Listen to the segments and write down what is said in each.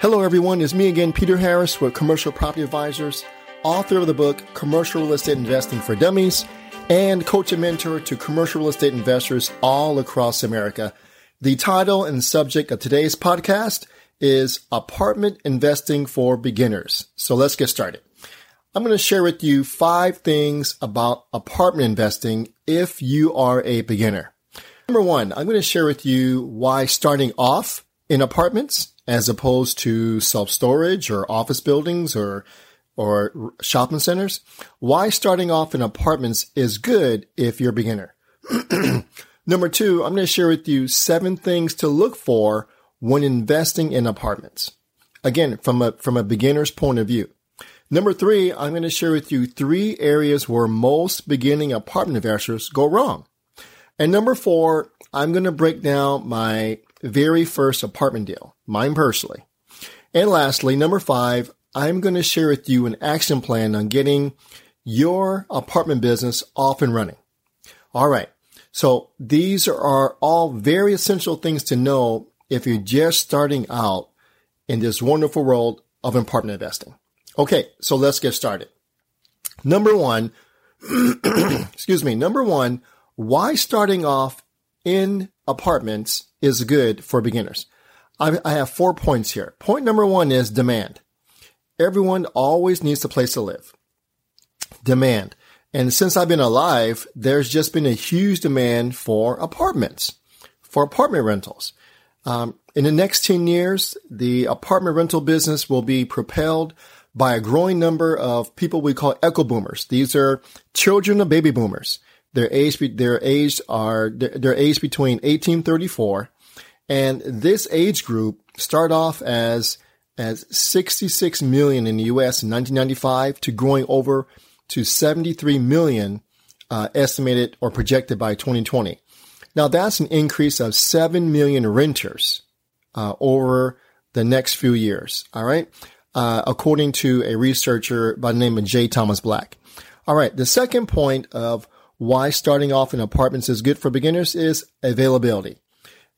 Hello, everyone. It's me again, Peter Harris with Commercial Property Advisors, author of the book Commercial Real Estate Investing for Dummies, and coach and mentor to commercial real estate investors all across America. The title and subject of today's podcast is Apartment Investing for Beginners. So let's get started. I'm going to share with you five things about apartment investing if you are a beginner. Number one, I'm going to share with you why starting off in apartments as opposed to self-storage or office buildings or or shopping centers, why starting off in apartments is good if you're a beginner. Number two, I'm going to share with you seven things to look for when investing in apartments. Again, from a, from a beginner's point of view. Number three, I'm going to share with you three areas where most beginning apartment investors go wrong. And number four, I'm going to break down my very first apartment deal, mine personally. And lastly, number five, I'm going to share with you an action plan on getting your apartment business off and running. All right. So these are all very essential things to know if you're just starting out in this wonderful world of apartment investing. Okay, so let's get started. Number one, excuse me, number one, why starting off in apartments is good for beginners. I, I have four points here. Point number one is demand. Everyone always needs a place to live. Demand. And since I've been alive, there's just been a huge demand for apartments, for apartment rentals. Um, in the next 10 years, the apartment rental business will be propelled by a growing number of people we call echo boomers. These are children of baby boomers. Their age, their age are, their age between 1834. And this age group start off as, as 66 million in the U.S. in 1995 to growing over to 73 million, uh, estimated or projected by 2020. Now that's an increase of 7 million renters, uh, over the next few years. All right uh, according to a researcher by the name of J. Thomas Black. All right. The second point of why starting off in apartments is good for beginners is availability.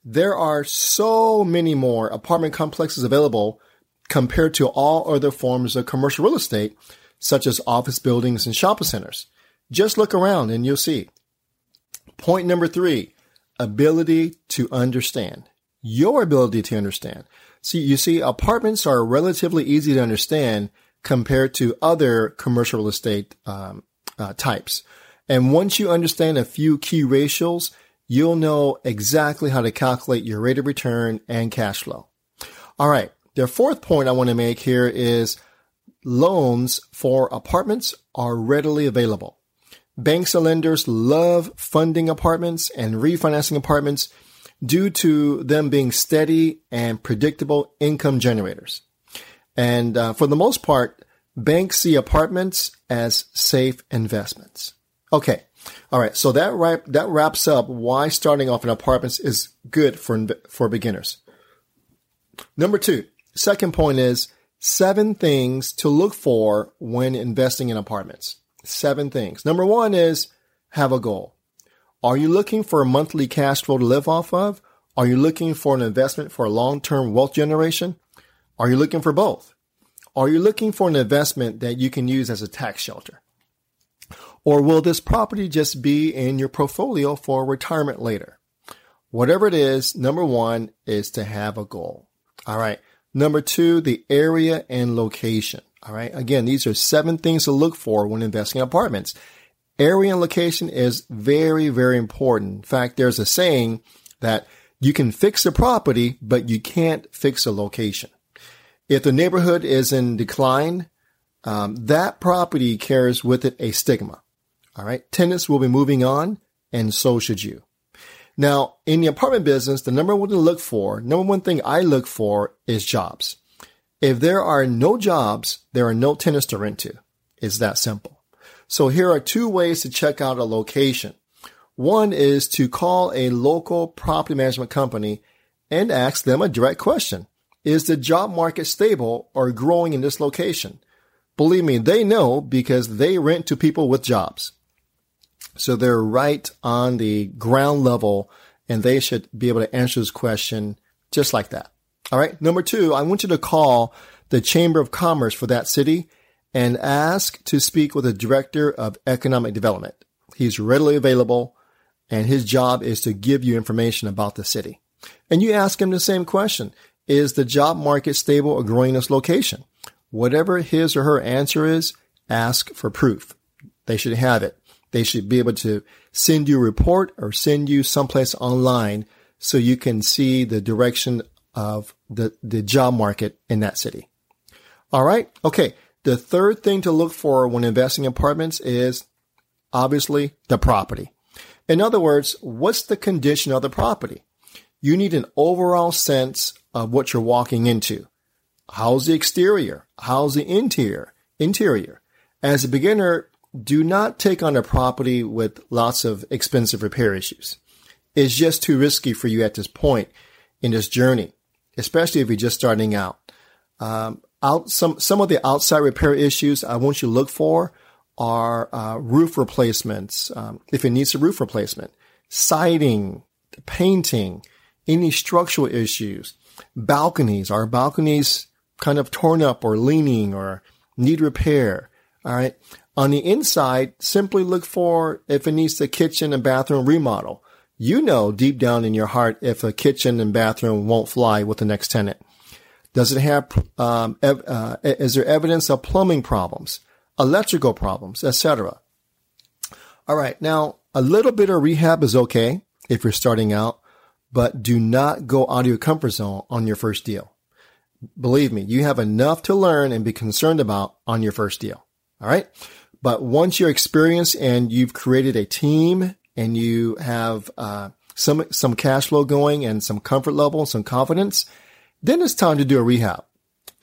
There are so many more apartment complexes available compared to all other forms of commercial real estate, such as office buildings and shopping centers. Just look around and you'll see. Point number three, ability to understand. Your ability to understand. See, you see, apartments are relatively easy to understand compared to other commercial real estate um, uh, types. And once you understand a few key ratios, you'll know exactly how to calculate your rate of return and cash flow. All right. The fourth point I want to make here is loans for apartments are readily available. Banks and lenders love funding apartments and refinancing apartments due to them being steady and predictable income generators. And uh, for the most part, banks see apartments as safe investments. Okay. All right. So that that wraps up why starting off in apartments is good for, for beginners. Number two, second point is seven things to look for when investing in apartments. Seven things. Number one is have a goal. Are you looking for a monthly cash flow to live off of? Are you looking for an investment for long-term wealth generation? Are you looking for both? Are you looking for an investment that you can use as a tax shelter? Or will this property just be in your portfolio for retirement later? Whatever it is, number one is to have a goal. All right. Number two, the area and location. All right. Again, these are seven things to look for when investing in apartments. Area and location is very, very important. In fact, there's a saying that you can fix a property, but you can't fix a location. If the neighborhood is in decline, um, that property carries with it a stigma. All right. Tenants will be moving on and so should you. Now, in the apartment business, the number one to look for, number one thing I look for is jobs. If there are no jobs, there are no tenants to rent to. It's that simple. So here are two ways to check out a location. One is to call a local property management company and ask them a direct question. Is the job market stable or growing in this location? Believe me, they know because they rent to people with jobs. So they're right on the ground level and they should be able to answer this question just like that. All right. Number two, I want you to call the Chamber of Commerce for that city and ask to speak with the Director of Economic Development. He's readily available and his job is to give you information about the city. And you ask him the same question. Is the job market stable or growing in this location? Whatever his or her answer is, ask for proof. They should have it. They should be able to send you a report or send you someplace online so you can see the direction of the, the job market in that city. All right. Okay. The third thing to look for when investing in apartments is obviously the property. In other words, what's the condition of the property? You need an overall sense of what you're walking into. How's the exterior? How's the interior? Interior. As a beginner, do not take on a property with lots of expensive repair issues. It's just too risky for you at this point in this journey, especially if you're just starting out. Um, out some some of the outside repair issues I want you to look for are uh, roof replacements um, if it needs a roof replacement, siding, painting, any structural issues, balconies. Are balconies kind of torn up or leaning or need repair? All right. On the inside, simply look for if it needs the kitchen and bathroom remodel. You know deep down in your heart if a kitchen and bathroom won't fly with the next tenant. Does it have, um, ev- uh, is there evidence of plumbing problems, electrical problems, etc.? All right. Now, a little bit of rehab is okay if you're starting out, but do not go out of your comfort zone on your first deal. Believe me, you have enough to learn and be concerned about on your first deal. All right. But once you're experienced and you've created a team and you have uh, some some cash flow going and some comfort level, some confidence, then it's time to do a rehab.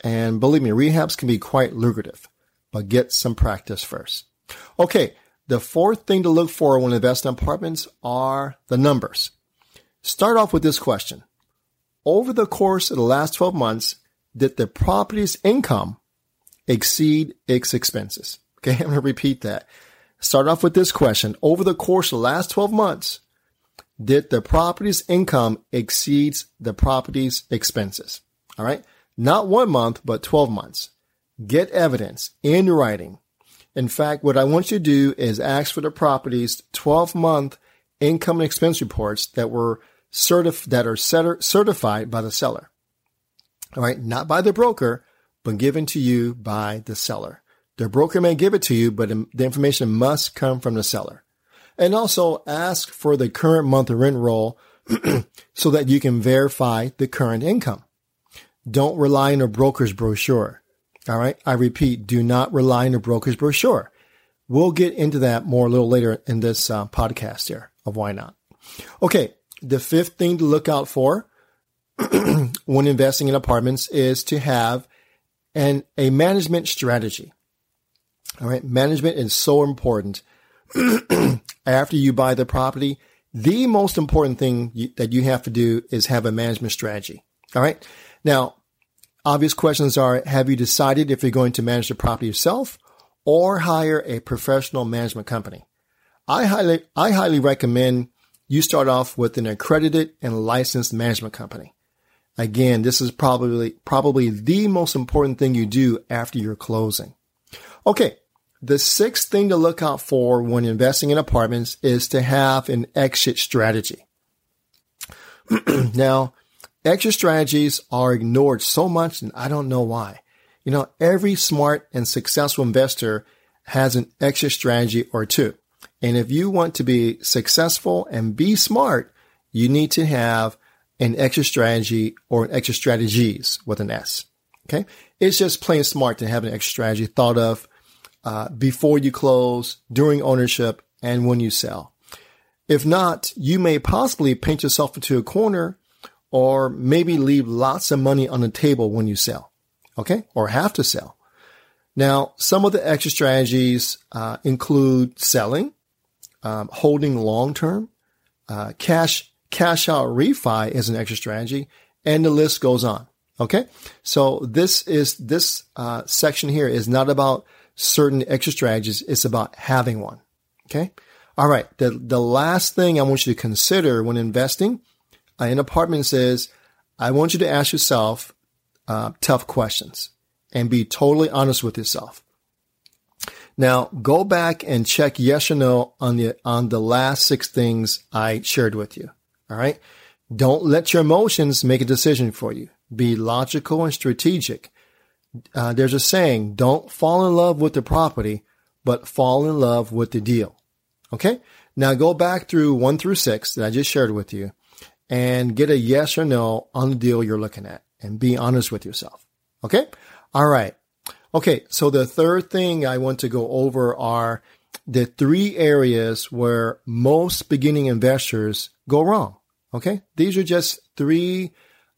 And believe me, rehabs can be quite lucrative, but get some practice first. Okay, the fourth thing to look for when investing in apartments are the numbers. Start off with this question. Over the course of the last 12 months, did the property's income exceed its expenses? Okay, I'm going to repeat that. Start off with this question. Over the course of the last 12 months, did the property's income exceeds the property's expenses? All right. Not one month, but 12 months. Get evidence in writing. In fact, what I want you to do is ask for the property's 12 month income and expense reports that were certif- that are certified by the seller. All right. Not by the broker, but given to you by the seller. The broker may give it to you, but the information must come from the seller. And also ask for the current month rent roll so that you can verify the current income. Don't rely on a broker's brochure. All right. I repeat, do not rely on a broker's brochure. We'll get into that more a little later in this uh, podcast here of why not. Okay. The fifth thing to look out for when investing in apartments is to have an, a management strategy. All right. Management is so important. After you buy the property, the most important thing you, that you have to do is have a management strategy. All right. Now, obvious questions are, have you decided if you're going to manage the property yourself or hire a professional management company? I highly, I highly recommend you start off with an accredited and licensed management company. Again, this is probably, probably the most important thing you do after your closing. Okay. The sixth thing to look out for when investing in apartments is to have an exit strategy. now, exit strategies are ignored so much and I don't know why. You know, every smart and successful investor has an exit strategy or two. And if you want to be successful and be smart, you need to have an exit strategy or an exit strategies with an S. Okay. It's just plain smart to have an exit strategy thought of uh, before you close, during ownership, and when you sell. If not, you may possibly paint yourself into a corner or maybe leave lots of money on the table when you sell. Okay. Or have to sell. Now, some of the exit strategies uh, include selling, um, holding long term, uh, cash cash out refi is an exit strategy, and the list goes on. Okay, so this is this uh, section here is not about certain exit strategies. It's about having one. Okay. All right. The, the last thing I want you to consider when investing uh, in apartments is I want you to ask yourself uh, tough questions and be totally honest with yourself. Now go back and check yes or no on the on the last six things I shared with you. All right. Don't let your emotions make a decision for you. Be logical and strategic. Uh, there's a saying, don't fall in love with the property, but fall in love with the deal. Okay. Now go back through one through six that I just shared with you and get a yes or no on the deal you're looking at and be honest with yourself. Okay. All right. Okay. So the third thing I want to go over are the three areas where most beginning investors go wrong. Okay. These are just three,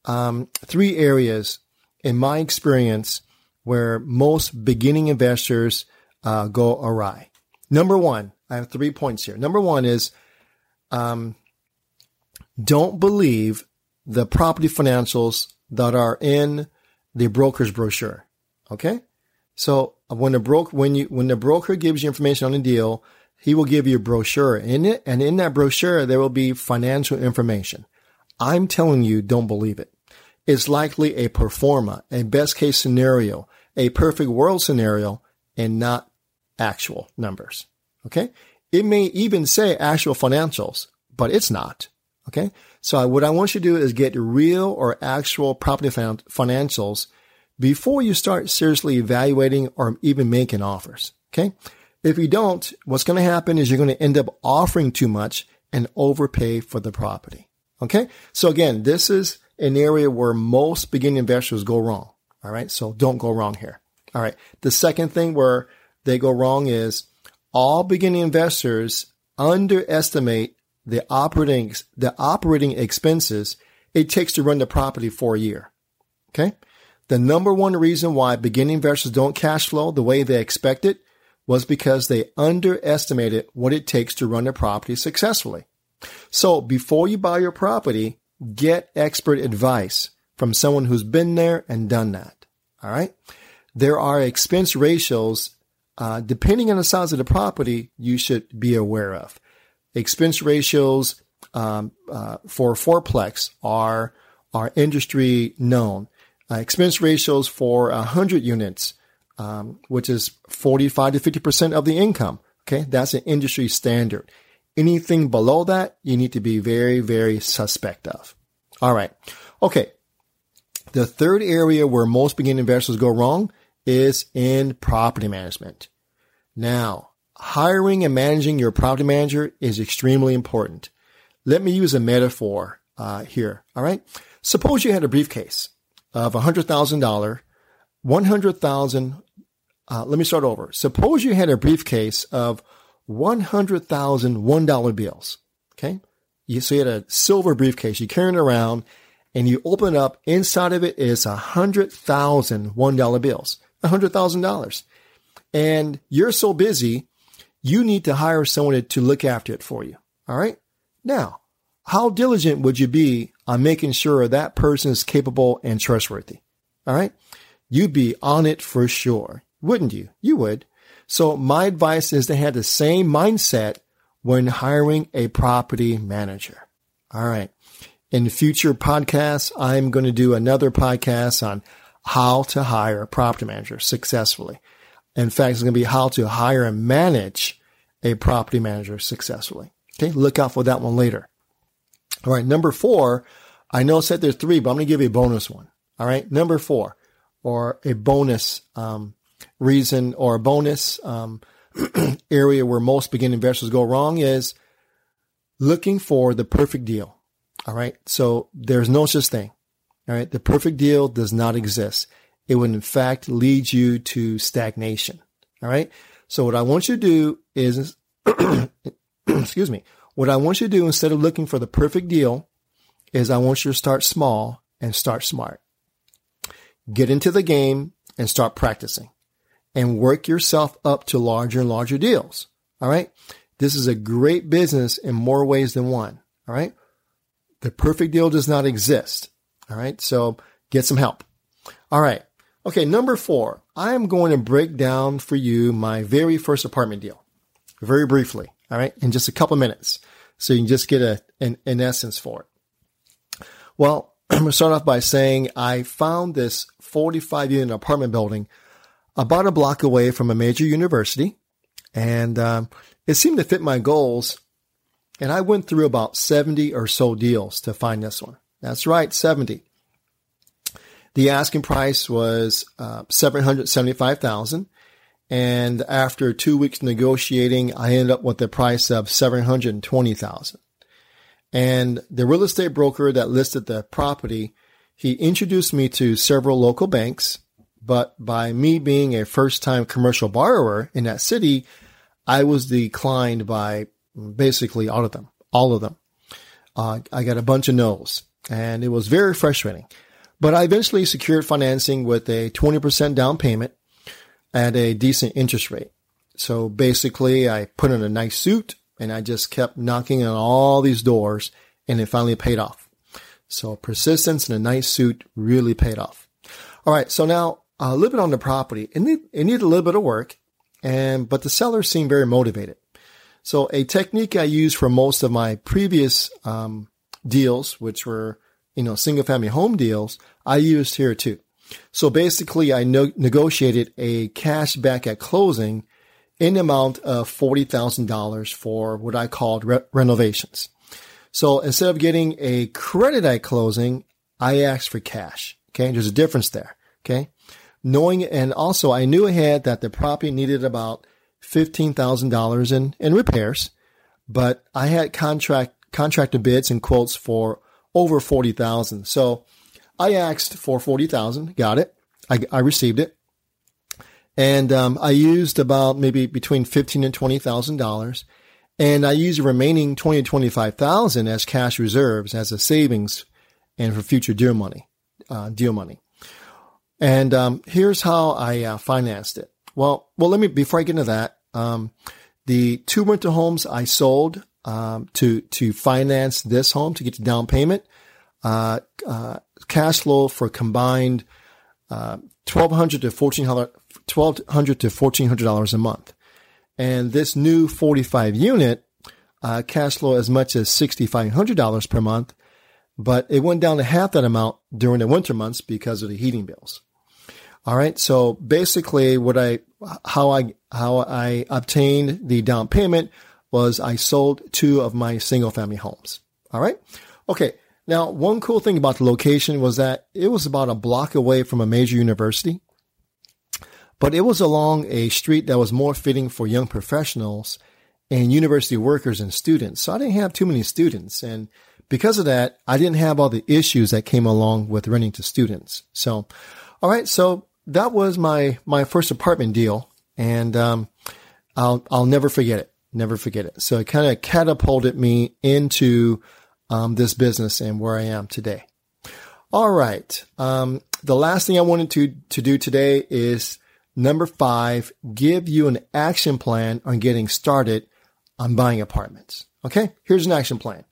um, three areas in my experience where most beginning investors uh, go awry. Number one, I have three points here. Number one is, um, don't believe the property financials that are in the broker's brochure. Okay. So when the broker, when you, when the broker gives you information on a deal, he will give you a brochure in it. And in that brochure, there will be financial information. I'm telling you, don't believe it. It's likely a pro forma, a best case scenario, a perfect world scenario, and not actual numbers. Okay. It may even say actual financials, but it's not. Okay. So what I want you to do is get real or actual property financials before you start seriously evaluating or even making offers. Okay. If you don't, what's going to happen is you're going to end up offering too much and overpay for the property. Okay. So again, this is an area where most beginning investors go wrong. All right. So don't go wrong here. All right. The second thing where they go wrong is all beginning investors underestimate the operating, the operating expenses it takes to run the property for a year. Okay. The number one reason why beginning investors don't cash flow the way they expect it was because they underestimated what it takes to run a property successfully. So before you buy your property, get expert advice from someone who's been there and done that. All right. There are expense ratios, uh, depending on the size of the property, you should be aware of. Expense ratios um, uh, for fourplex are are industry known. Uh, expense ratios for 100 units um, which is 45 to 50% of the income. Okay. That's an industry standard. Anything below that, you need to be very, very suspect of. All right. Okay. The third area where most beginning investors go wrong is in property management. Now, hiring and managing your property manager is extremely important. Let me use a metaphor uh, here. All right. Suppose you had a briefcase of $100,000, 100,000 uh, let me start over. Suppose you had a briefcase of 100,000 $1 bills. Okay. You, so you had a silver briefcase, you carry it around and you open up. Inside of it is a hundred thousand $1 bills, a hundred thousand dollars. And you're so busy, you need to hire someone to look after it for you. All right. Now, how diligent would you be on making sure that person is capable and trustworthy? All right. You'd be on it for sure. Wouldn't you? You would. So my advice is to have the same mindset when hiring a property manager. All right. In future podcasts, I'm going to do another podcast on how to hire a property manager successfully. In fact, it's going to be how to hire and manage a property manager successfully. Okay. Look out for that one later. All right. Number four, I know I said there's three, but I'm going to give you a bonus one. All right. Number four or a bonus, um, reason or a bonus um, area where most beginning investors go wrong is looking for the perfect deal. All right. So there's no such thing. All right. The perfect deal does not exist. It would in fact lead you to stagnation. All right. So what I want you to do is, excuse me, what I want you to do instead of looking for the perfect deal is I want you to start small and start smart. Get into the game and start practicing and work yourself up to larger and larger deals. All right. This is a great business in more ways than one. All right. The perfect deal does not exist. All right. So get some help. All right. Okay. Number four, I am going to break down for you my very first apartment deal very briefly. All right. In just a couple minutes. So you can just get a, an, an essence for it. Well, I'm going to start off by saying I found this 45 unit apartment building about a block away from a major university, and um, it seemed to fit my goals. And I went through about 70 or so deals to find this one. That's right, 70. The asking price was uh, 775,000. And after two weeks negotiating, I ended up with the price of 720,000. And the real estate broker that listed the property, he introduced me to several local banks. But by me being a first time commercial borrower in that city, I was declined by basically all of them, all of them. Uh, I got a bunch of no's and it was very frustrating. But I eventually secured financing with a 20% down payment at a decent interest rate. So basically, I put on a nice suit and I just kept knocking on all these doors and it finally paid off. So persistence and a nice suit really paid off. All right. So now little bit on the property. It, need, it needed a little bit of work and, but the seller seemed very motivated. So a technique I used for most of my previous, um, deals, which were, you know, single family home deals, I used here too. So basically, I no- negotiated a cash back at closing in the amount of $40,000 for what I called re- renovations. So instead of getting a credit at closing, I asked for cash. Okay. There's a difference there. Okay. Knowing, and also I knew ahead that the property needed about $15,000 in, in repairs, but I had contract contractor bids and quotes for over 40,000. So I asked for 40,000, got it. I, I received it. And um, I used about maybe between fifteen and twenty thousand dollars, and I used the remaining twenty to twenty-five thousand as cash reserves as a savings and for future deal money, uh, deal money. And um, here's how I uh, financed it. Well, well, let me before I get into that. Um, the two rental homes I sold um, to to finance this home to get the down payment. Uh, uh, cash flow for combined uh, twelve hundred to fourteen hundred twelve hundred to fourteen hundred dollars a month, and this new forty five unit uh, cash flow as much as sixty five hundred dollars per month, but it went down to half that amount during the winter months because of the heating bills. All right, so basically, what I how I how I obtained the down payment was I sold two of my single family homes. All right. Okay. Now, one cool thing about the location was that it was about a block away from a major university, but it was along a street that was more fitting for young professionals and university workers and students. So I didn't have too many students. And because of that, I didn't have all the issues that came along with renting to students. So, all right. So that was my, my first apartment deal. And, um, I'll, I'll never forget it. Never forget it. So it kind of catapulted me into um, this business and where I am today. All right. Um, the last thing I wanted to, to do today is number five, give you an action plan on getting started on buying apartments. Okay. Here's an action plan.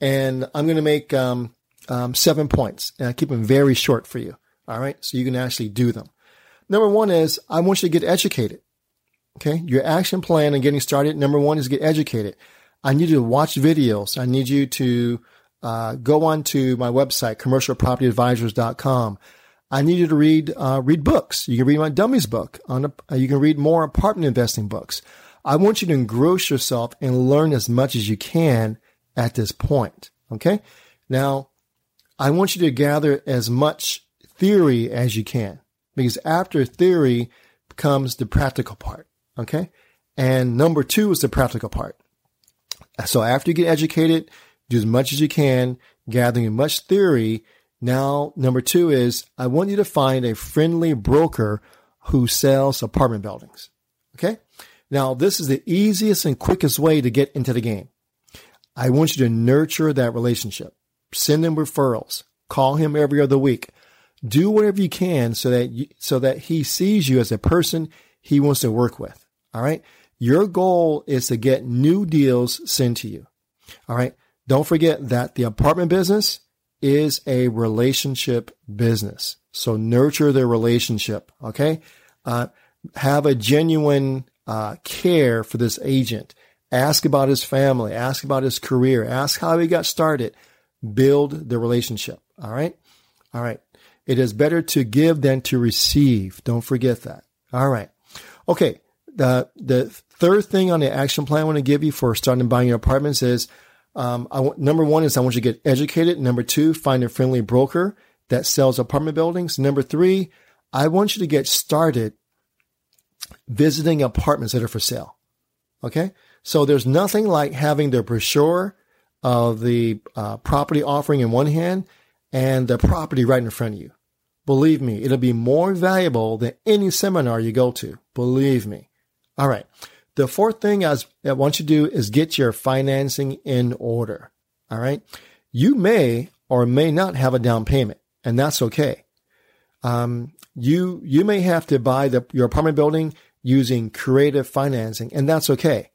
And I'm going to make, um, um, seven points and I keep them very short for you. All right. So you can actually do them. Number one is I want you to get educated. Okay. Your action plan and getting started. Number one is get educated. I need you to watch videos. I need you to uh, go on to my website, commercialpropertyadvisors.com. I need you to read uh, read books. You can read my dummies book. On a, uh, you can read more apartment investing books. I want you to engross yourself and learn as much as you can at this point. Okay. Now, I want you to gather as much theory as you can because after theory comes the practical part. Okay. And number two is the practical part. So after you get educated, do as much as you can, gathering as much theory. Now, number two is I want you to find a friendly broker who sells apartment buildings. Okay. Now, this is the easiest and quickest way to get into the game. I want you to nurture that relationship. Send him referrals. Call him every other week. Do whatever you can so that you, so that he sees you as a person he wants to work with. All right. Your goal is to get new deals sent to you. All right. Don't forget that the apartment business is a relationship business. So nurture the relationship. Okay. Uh, have a genuine uh, care for this agent. Ask about his family. Ask about his career. Ask how he got started. Build the relationship. All right. All right. It is better to give than to receive. Don't forget that. All right. Okay. The, the third thing on the action plan I want to give you for starting buying your apartments is, um, I want, number one is I want you to get educated. Number two, find a friendly broker that sells apartment buildings. Number three, I want you to get started visiting apartments that are for sale. Okay. So there's nothing like having the brochure of the uh, property offering in one hand and the property right in front of you. Believe me, it'll be more valuable than any seminar you go to. Believe me. All right. The fourth thing I want you to do is get your financing in order. All right. You may or may not have a down payment, and that's okay. Um, you you may have to buy the, your apartment building using creative financing, and that's okay.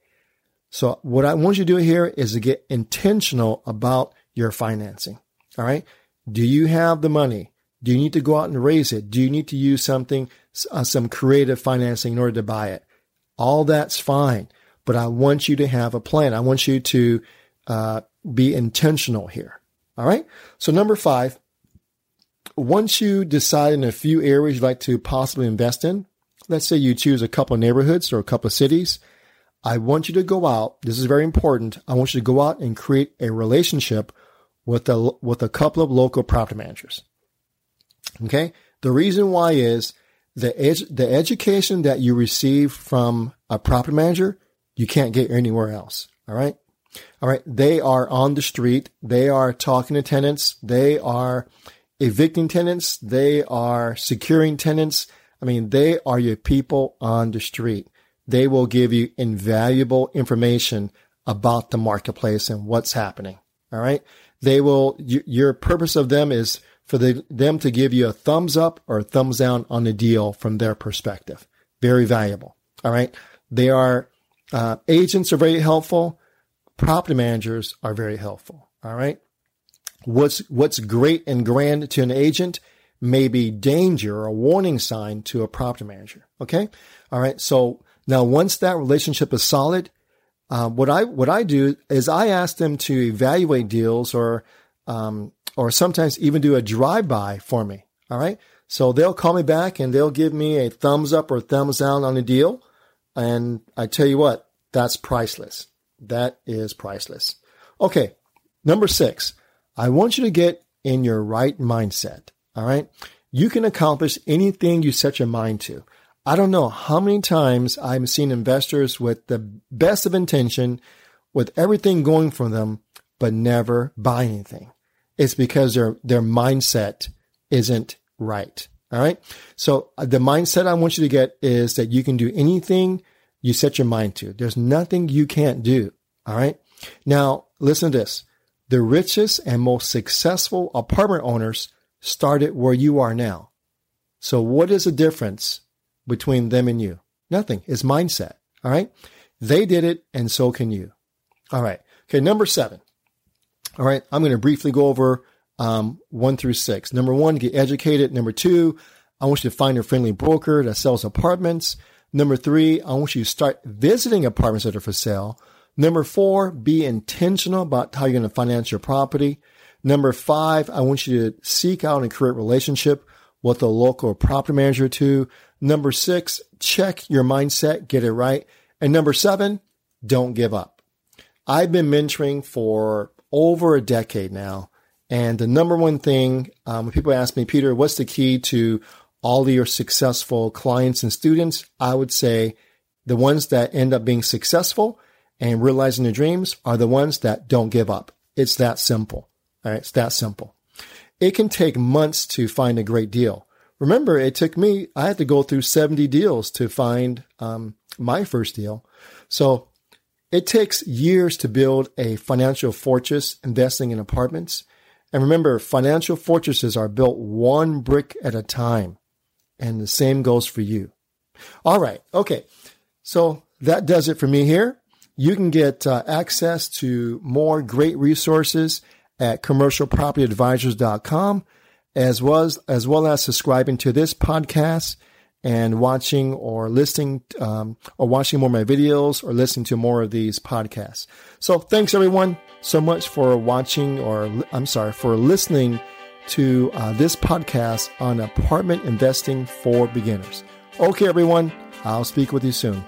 So what I want you to do here is to get intentional about your financing. All right. Do you have the money? Do you need to go out and raise it? Do you need to use something, uh, some creative financing in order to buy it? All that's fine, but I want you to have a plan. I want you to uh, be intentional here. All right. So number five, once you decide in a few areas you'd like to possibly invest in, let's say you choose a couple neighborhoods or a couple cities, I want you to go out. This is very important. I want you to go out and create a relationship with a, with a couple of local property managers. Okay. The reason why is the edu- the education that you receive from a property manager, you can't get anywhere else. All right. All right. They are on the street. They are talking to tenants. They are evicting tenants. They are securing tenants. I mean, they are your people on the street. They will give you invaluable information about the marketplace and what's happening. All right. They will, your purpose of them is for the, them to give you a thumbs up or a thumbs down on the deal from their perspective. Very valuable. All right. They are, uh, agents are very helpful. Property managers are very helpful. All right. What's, what's great and grand to an agent may be danger or a warning sign to a property manager. Okay. All right. So now once that relationship is solid, uh, what I, what I do is I ask them to evaluate deals or, um, or sometimes even do a drive by for me. All right. So they'll call me back and they'll give me a thumbs up or thumbs down on a deal. And I tell you what, that's priceless. That is priceless. Okay. Number six, I want you to get in your right mindset. All right. You can accomplish anything you set your mind to. I don't know how many times I've seen investors with the best of intention, with everything going for them, but never buy anything. It's because their, their mindset isn't right. All right. So uh, the mindset I want you to get is that you can do anything you set your mind to. There's nothing you can't do. All right. Now listen to this. The richest and most successful apartment owners started where you are now. So what is the difference between them and you? Nothing. It's mindset. All right. They did it and so can you. All right. Okay. Number seven. All right. I'm going to briefly go over um, one through six. Number one, get educated. Number two, I want you to find a friendly broker that sells apartments. Number three, I want you to start visiting apartments that are for sale. Number four, be intentional about how you're going to finance your property. Number five, I want you to seek out and create relationship with a local property manager too. Number six, check your mindset, get it right. And number seven, don't give up. I've been mentoring for over a decade now. And the number one thing, um, when people ask me, Peter, what's the key to all of your successful clients and students? I would say the ones that end up being successful and realizing their dreams are the ones that don't give up. It's that simple. All right. It's that simple. It can take months to find a great deal. Remember, it took me, I had to go through 70 deals to find um, my first deal. So it takes years to build a financial fortress investing in apartments. And remember, financial fortresses are built one brick at a time. And the same goes for you. All right. Okay. So that does it for me here. You can get uh, access to more great resources at commercialpropertyadvisors.com as well as, as well as subscribing to this podcast and watching or listening um, or watching more of my videos or listening to more of these podcasts. So thanks everyone so much for watching or I'm sorry, for listening to uh, this podcast on apartment investing for beginners. Okay, everyone, I'll speak with you soon.